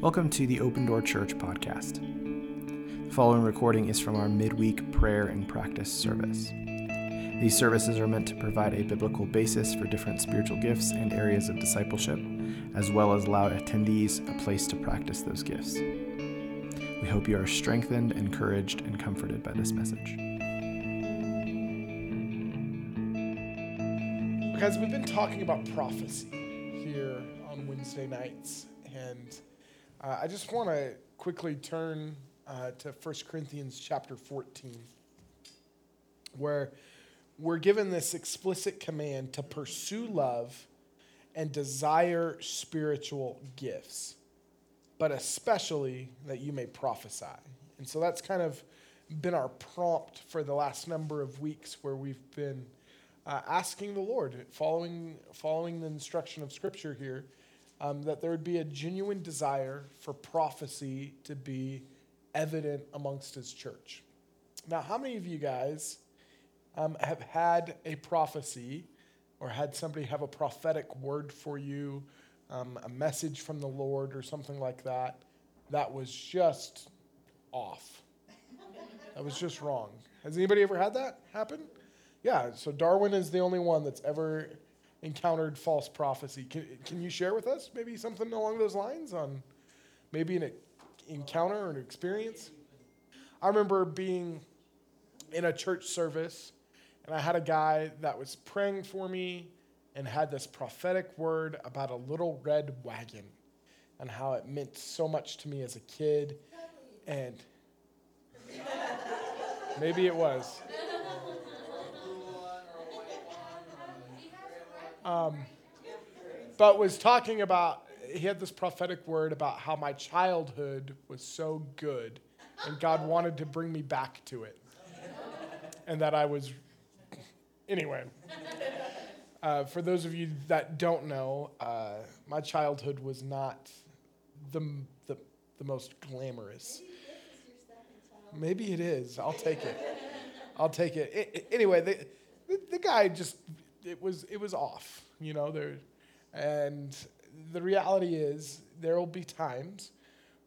Welcome to the Open Door Church podcast. The following recording is from our midweek prayer and practice service. These services are meant to provide a biblical basis for different spiritual gifts and areas of discipleship, as well as allow attendees a place to practice those gifts. We hope you are strengthened, encouraged, and comforted by this message. Guys, we've been talking about prophecy here on Wednesday nights, and uh, I just want to quickly turn uh, to 1 Corinthians chapter 14, where we're given this explicit command to pursue love and desire spiritual gifts, but especially that you may prophesy. And so that's kind of been our prompt for the last number of weeks where we've been uh, asking the Lord, following, following the instruction of Scripture here, um, that there would be a genuine desire for prophecy to be evident amongst His church. Now, how many of you guys um, have had a prophecy or had somebody have a prophetic word for you, um, a message from the Lord or something like that, that was just off? That was just wrong. Has anybody ever had that happen? Yeah, so Darwin is the only one that's ever encountered false prophecy. Can, can you share with us maybe something along those lines on maybe an encounter or an experience? I remember being in a church service and I had a guy that was praying for me and had this prophetic word about a little red wagon and how it meant so much to me as a kid. And maybe it was. Um, but was talking about, he had this prophetic word about how my childhood was so good and God wanted to bring me back to it. And that I was, anyway. Uh, for those of you that don't know, uh, my childhood was not the, the, the most glamorous. Maybe it is. I'll take it. I'll take it. it, it anyway, the, the, the guy just it was it was off, you know. There, and the reality is there will be times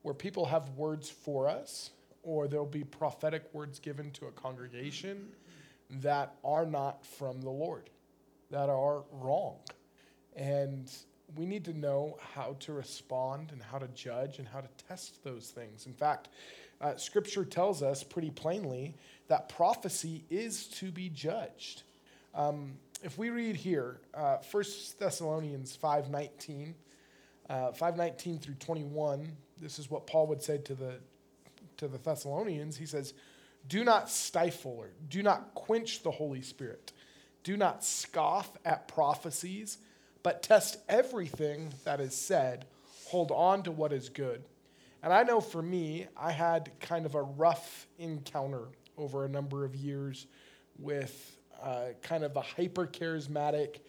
where people have words for us, or there'll be prophetic words given to a congregation that are not from the Lord, that are wrong, and we need to know how to respond and how to judge and how to test those things. In fact, uh, Scripture tells us pretty plainly that prophecy is to be judged. Um, if we read here, uh, 1 Thessalonians 5.19, uh, 5.19 through 21, this is what Paul would say to the, to the Thessalonians. He says, do not stifle or do not quench the Holy Spirit. Do not scoff at prophecies, but test everything that is said. Hold on to what is good. And I know for me, I had kind of a rough encounter over a number of years with uh, kind of a hyper charismatic,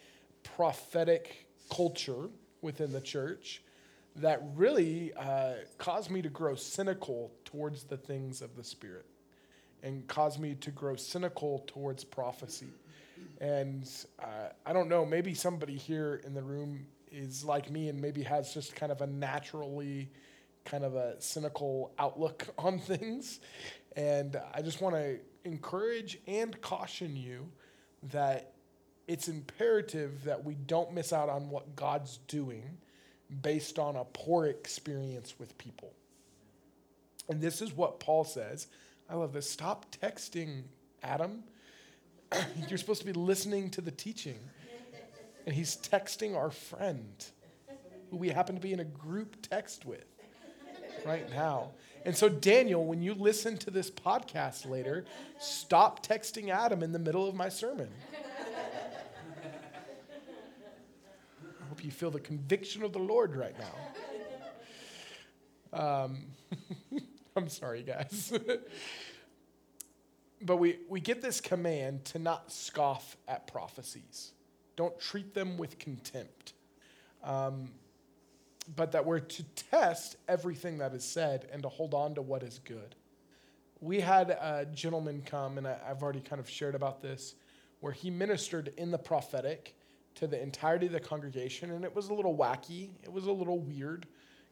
prophetic culture within the church that really uh, caused me to grow cynical towards the things of the Spirit and caused me to grow cynical towards prophecy. And uh, I don't know, maybe somebody here in the room is like me and maybe has just kind of a naturally kind of a cynical outlook on things. And I just want to encourage and caution you that it's imperative that we don't miss out on what God's doing based on a poor experience with people. And this is what Paul says. I love this. Stop texting Adam. You're supposed to be listening to the teaching. And he's texting our friend, who we happen to be in a group text with right now. And so, Daniel, when you listen to this podcast later, stop texting Adam in the middle of my sermon. I hope you feel the conviction of the Lord right now. Um, I'm sorry, guys. but we, we get this command to not scoff at prophecies, don't treat them with contempt. Um, but that we're to test everything that is said and to hold on to what is good. We had a gentleman come, and I've already kind of shared about this, where he ministered in the prophetic to the entirety of the congregation, and it was a little wacky. It was a little weird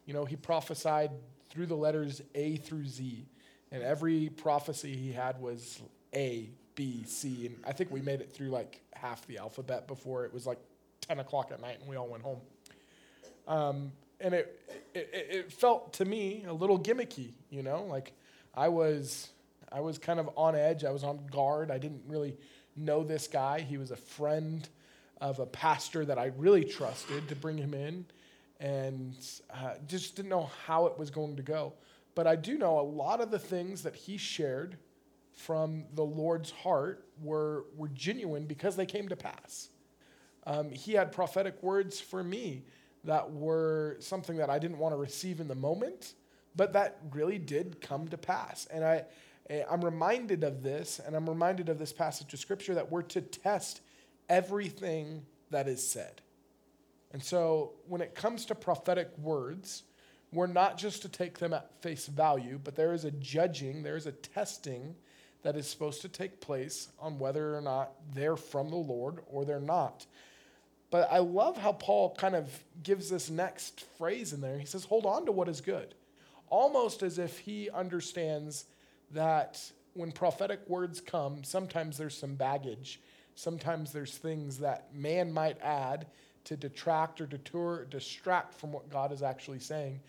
You know, he prophesied through the letters A through Z. And every prophecy he had was A, B, C. And I think we made it through like half the alphabet before it was like 10 o'clock at night and we all went home. Um, and it, it, it felt to me a little gimmicky, you know, like I was, I was kind of on edge. I was on guard. I didn't really know this guy. He was a friend of a pastor that I really trusted to bring him in and uh, just didn't know how it was going to go. But I do know a lot of the things that he shared from the Lord's heart were, were genuine because they came to pass. Um, he had prophetic words for me that were something that I didn't want to receive in the moment, but that really did come to pass. And I, eh, I'm reminded of this, and I'm reminded of this passage of scripture that we're to test everything that is said. And so when it comes to prophetic words, we're not just to take them at face value, but there is a judging, there is a testing that is supposed to take place on whether or not they're from the Lord or they're not. But I love how Paul kind of gives this next phrase in there. He says, Hold on to what is good. Almost as if he understands that when prophetic words come, sometimes there's some baggage. Sometimes there's things that man might add to detract or detour, distract from what God is actually saying.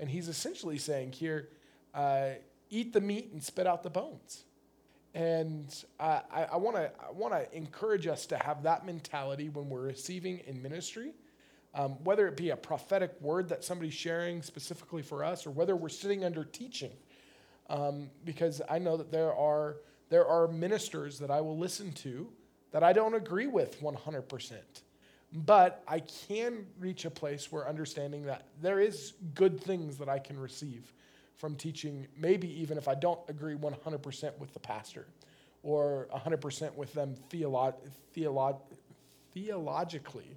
And he's essentially saying here, uh, eat the meat and spit out the bones. And uh, I want to I want to encourage us to have that mentality when we're receiving in ministry, um, whether it be a prophetic word that somebody's sharing specifically for us, or whether we're sitting under teaching. Um, because I know that there are there are ministers that I will listen to that I don't agree with 100%. But I can reach a place where understanding that there is good things that I can receive from teaching, maybe even if I don't agree 100% with the pastor or 100% with them theolo- theolo- theologically.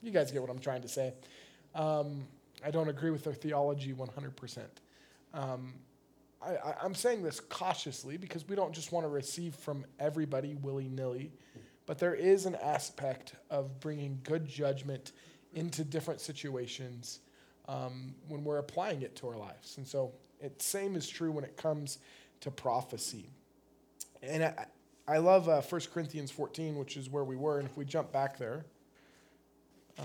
You guys get what I'm trying to say. Um, I don't agree with their theology 100%. Um, I, am saying this cautiously because we don't just want to receive from everybody willy nilly, but there is an aspect of bringing good judgment into different situations um, when we're applying it to our lives. And so, it same is true when it comes to prophecy. And I, I love uh, 1 Corinthians 14, which is where we were. And if we jump back there,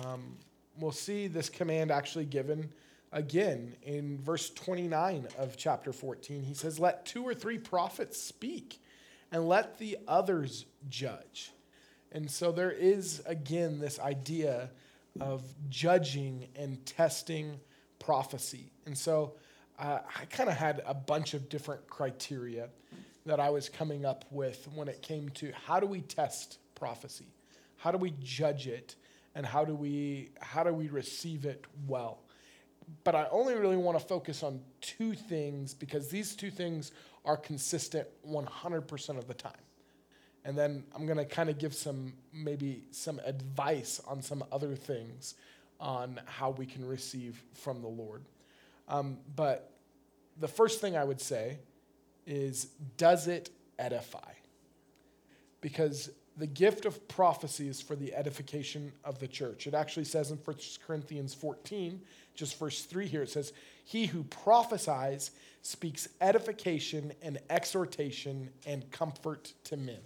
um, we'll see this command actually given again in verse 29 of chapter 14. He says, Let two or three prophets speak, and let the others judge. And so there is, again, this idea of judging and testing prophecy. And so uh, I kind of had a bunch of different criteria that I was coming up with when it came to how do we test prophecy? How do we judge it? And how do we, how do we receive it well? But I only really want to focus on two things because these two things are consistent 100% of the time and then I'm going to kind of give some maybe some advice on some other things on how we can receive from the Lord. Um, but the first thing I would say is does it edify? Because the gift of prophecy is for the edification of the church. It actually says in 1 Corinthians 14, just verse 3 here, it says, He who prophesies speaks edification and exhortation and comfort to men.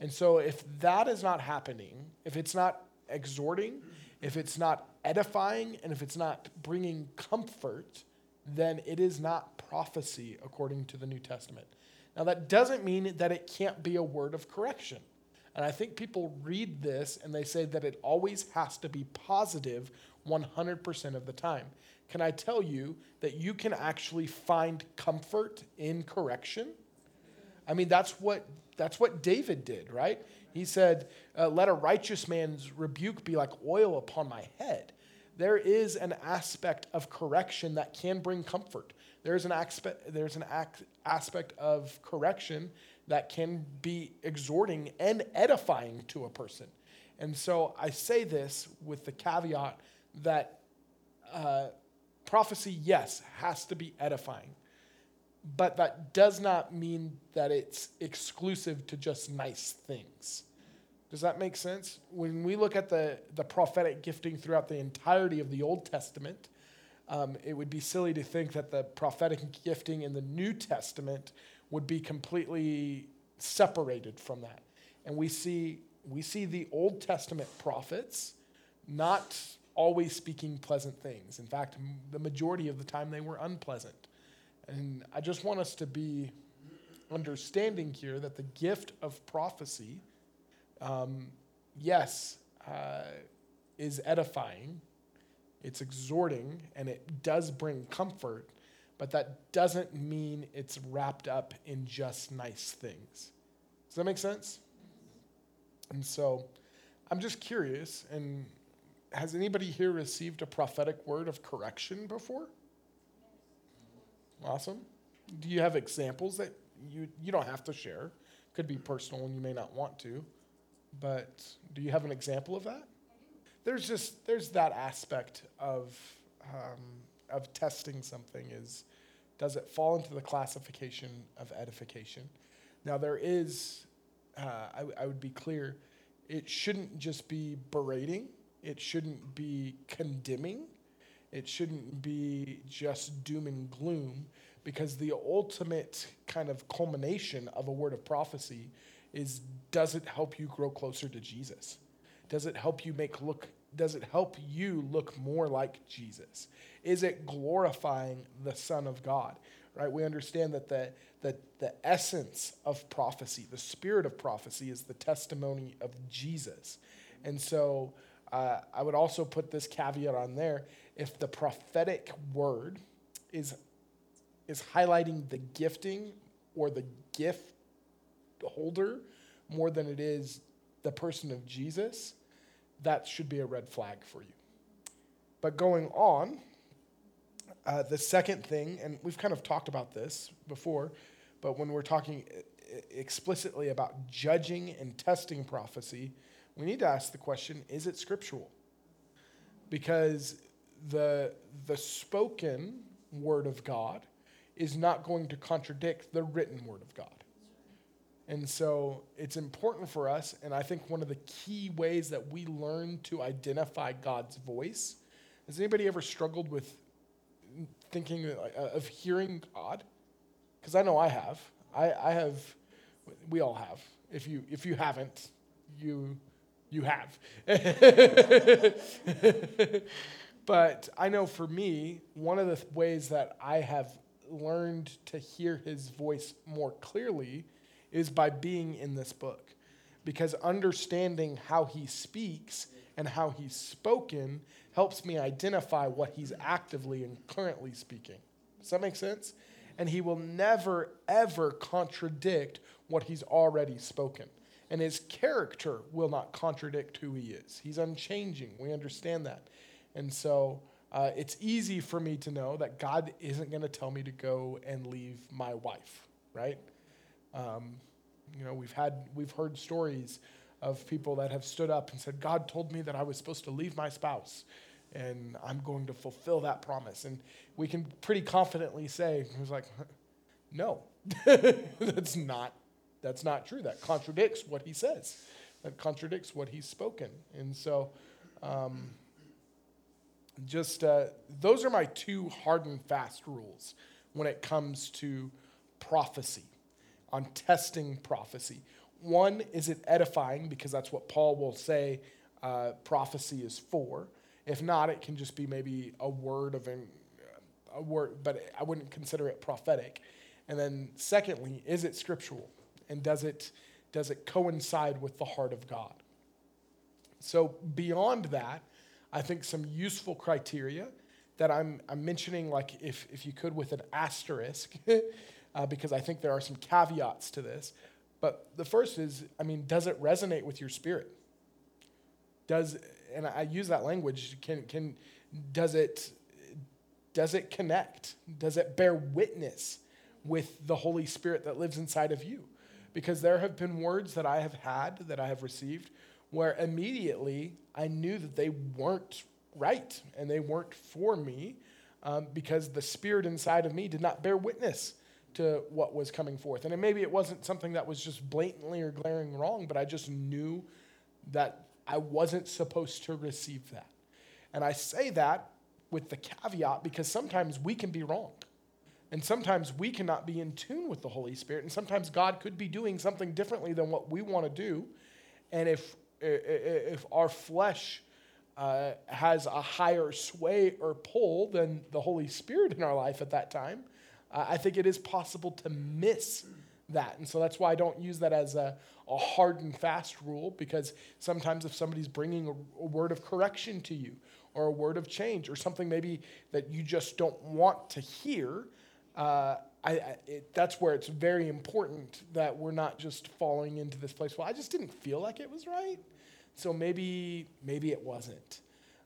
And so, if that is not happening, if it's not exhorting, if it's not edifying, and if it's not bringing comfort, then it is not prophecy according to the New Testament. Now, that doesn't mean that it can't be a word of correction. And I think people read this and they say that it always has to be positive 100% of the time. Can I tell you that you can actually find comfort in correction? I mean, that's what that's what David did, right? He said, uh, Let a righteous man's rebuke be like oil upon my head. There is an aspect of correction that can bring comfort. There's an aspect, there's an aspect of correction that can be exhorting and edifying to a person. And so I say this with the caveat that uh, prophecy, yes, has to be edifying but that does not mean that it's exclusive to just nice things. Does that make sense? When we look at the, the prophetic gifting throughout the entirety of the Old Testament, um, it would be silly to think that the prophetic gifting in the New Testament would be completely separated from that. And we see, we see the Old Testament prophets not always speaking pleasant things. In fact, the majority of the time they were unpleasant. And I just want us to be understanding here that the gift of prophecy, um, yes, uh, is edifying, it's exhorting, and it does bring comfort, but that doesn't mean it's wrapped up in just nice things. Does that make sense? And so I'm just curious, and has anybody here received a prophetic word of correction before? Awesome. Do you have examples that you you don't have to share? Could be personal and you may not want to. But do you have an example of that? There's just there's that aspect of um, of testing something is does it fall into the classification of edification? Now there is uh, I, I would be clear, it shouldn't just be berating. It shouldn't be condemning. It shouldn't be just doom and gloom because the ultimate kind of culmination of a word of prophecy is does it help you grow closer to Jesus? Does it help you make look does it help you look more like Jesus? Is it glorifying the Son of God? Right? We understand that the, the, the essence of prophecy, the spirit of prophecy, is the testimony of Jesus. And so uh, I would also put this caveat on there. If the prophetic word is, is highlighting the gifting or the gift holder more than it is the person of Jesus, that should be a red flag for you. But going on, uh, the second thing, and we've kind of talked about this before, but when we're talking explicitly about judging and testing prophecy, we need to ask the question is it scriptural? Because the, the spoken word of God is not going to contradict the written word of God. And so it's important for us, and I think one of the key ways that we learn to identify God's voice. Has anybody ever struggled with thinking uh, of hearing God? Because I know I have. I, I have. We all have. If you if you haven't, you you have. but I know for me, one of the ways that I have learned to hear His voice more clearly is by being in this book. Because understanding how he speaks and how he's spoken helps me identify what he's actively and currently speaking. Does that make sense? And he will never, ever contradict what he's already spoken. And his character will not contradict who he is. He's unchanging. We understand that. And so uh, it's easy for me to know that God isn't going to tell me to go and leave my wife, right? Um, you know, we've had we've heard stories of people that have stood up and said, "God told me that I was supposed to leave my spouse, and I'm going to fulfill that promise." And we can pretty confidently say, "He was like, no, that's not that's not true. That contradicts what he says. That contradicts what he's spoken." And so. Um, just uh, those are my two hard and fast rules when it comes to prophecy on testing prophecy. One, is it edifying? Because that's what Paul will say uh, prophecy is for. If not, it can just be maybe a word of an, a word, but I wouldn't consider it prophetic. And then, secondly, is it scriptural? And does it, does it coincide with the heart of God? So, beyond that, I think some useful criteria that I'm, I'm mentioning, like if, if you could, with an asterisk, uh, because I think there are some caveats to this. But the first is, I mean, does it resonate with your spirit? Does, and I use that language, can, can, does it, does it connect? Does it bear witness with the Holy Spirit that lives inside of you? Because there have been words that I have had, that I have received, where immediately I knew that they weren't right and they weren't for me um, because the spirit inside of me did not bear witness to what was coming forth. And maybe it wasn't something that was just blatantly or glaring wrong, but I just knew that I wasn't supposed to receive that. And I say that with the caveat because sometimes we can be wrong. And sometimes we cannot be in tune with the Holy Spirit. And sometimes God could be doing something differently than what we want to do. And if, if our flesh uh, has a higher sway or pull than the Holy Spirit in our life at that time, uh, I think it is possible to miss that. And so that's why I don't use that as a, a hard and fast rule, because sometimes if somebody's bringing a, a word of correction to you, or a word of change, or something maybe that you just don't want to hear, uh, I, I, it, that's where it's very important that we're not just falling into this place. Well, I just didn't feel like it was right, so maybe maybe it wasn't.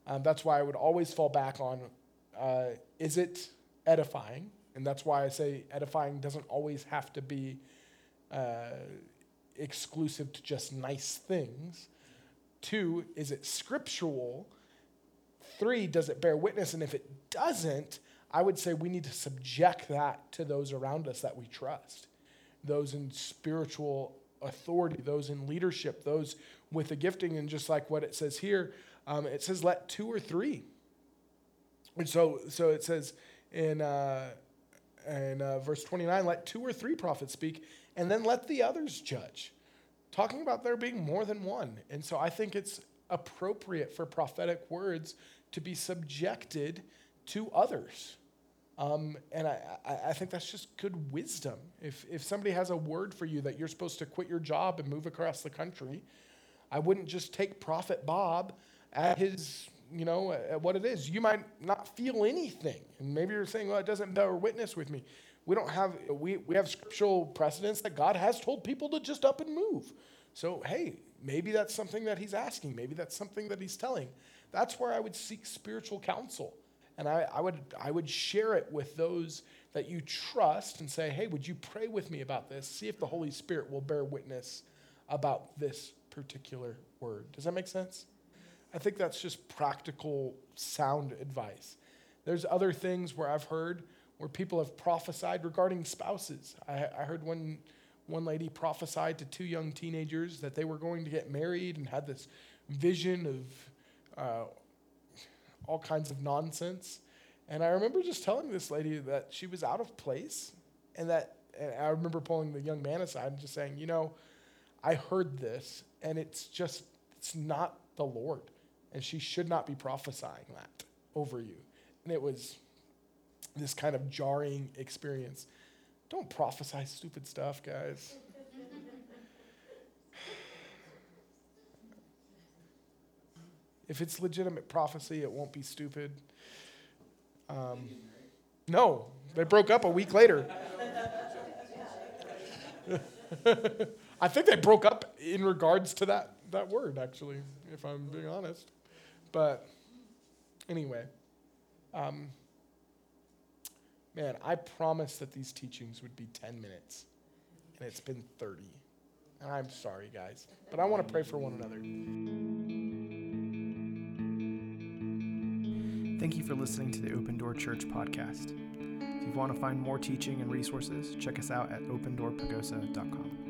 Um, that's why I would always fall back on: uh, is it edifying? And that's why I say edifying doesn't always have to be uh, exclusive to just nice things. Two, is it scriptural? Three, does it bear witness? And if it doesn't, I would say we need to subject that to those around us that we trust, those in spiritual authority, those in leadership, those with a gifting. And just like what it says here, um, it says, let two or three. And so, so it says in, uh, in uh, verse 29, let two or three prophets speak, and then let the others judge. Talking about there being more than one. And so I think it's appropriate for prophetic words to be subjected to others. Um, and I, I think that's just good wisdom. If, if somebody has a word for you that you're supposed to quit your job and move across the country, I wouldn't just take Prophet Bob at his, you know, at what it is. You might not feel anything. And maybe you're saying, well, it doesn't bear witness with me. We don't have, we, we have scriptural precedents that God has told people to just up and move. So, hey, maybe that's something that he's asking. Maybe that's something that he's telling. That's where I would seek spiritual counsel. And I, I, would, I would share it with those that you trust and say, hey, would you pray with me about this? See if the Holy Spirit will bear witness about this particular word. Does that make sense? I think that's just practical, sound advice. There's other things where I've heard where people have prophesied regarding spouses. I, I heard one, one lady prophesied to two young teenagers that they were going to get married and had this vision of uh, all kinds of nonsense. And I remember just telling this lady that she was out of place, and that and I remember pulling the young man aside and just saying, you know, I heard this, and it's just it's not the Lord, and she should not be prophesying that over you. And it was this kind of jarring experience. Don't prophesy stupid stuff, guys. If it's legitimate prophecy, it won't be stupid. Um, no, they broke up a week later. I think they broke up in regards to that, that word, actually, if I'm being honest. But anyway, um, man, I promised that these teachings would be 10 minutes, and it's been 30. And I'm sorry, guys, but I want to pray for one another. Thank you for listening to the Open Door Church podcast. If you want to find more teaching and resources, check us out at opendoorpagosa.com.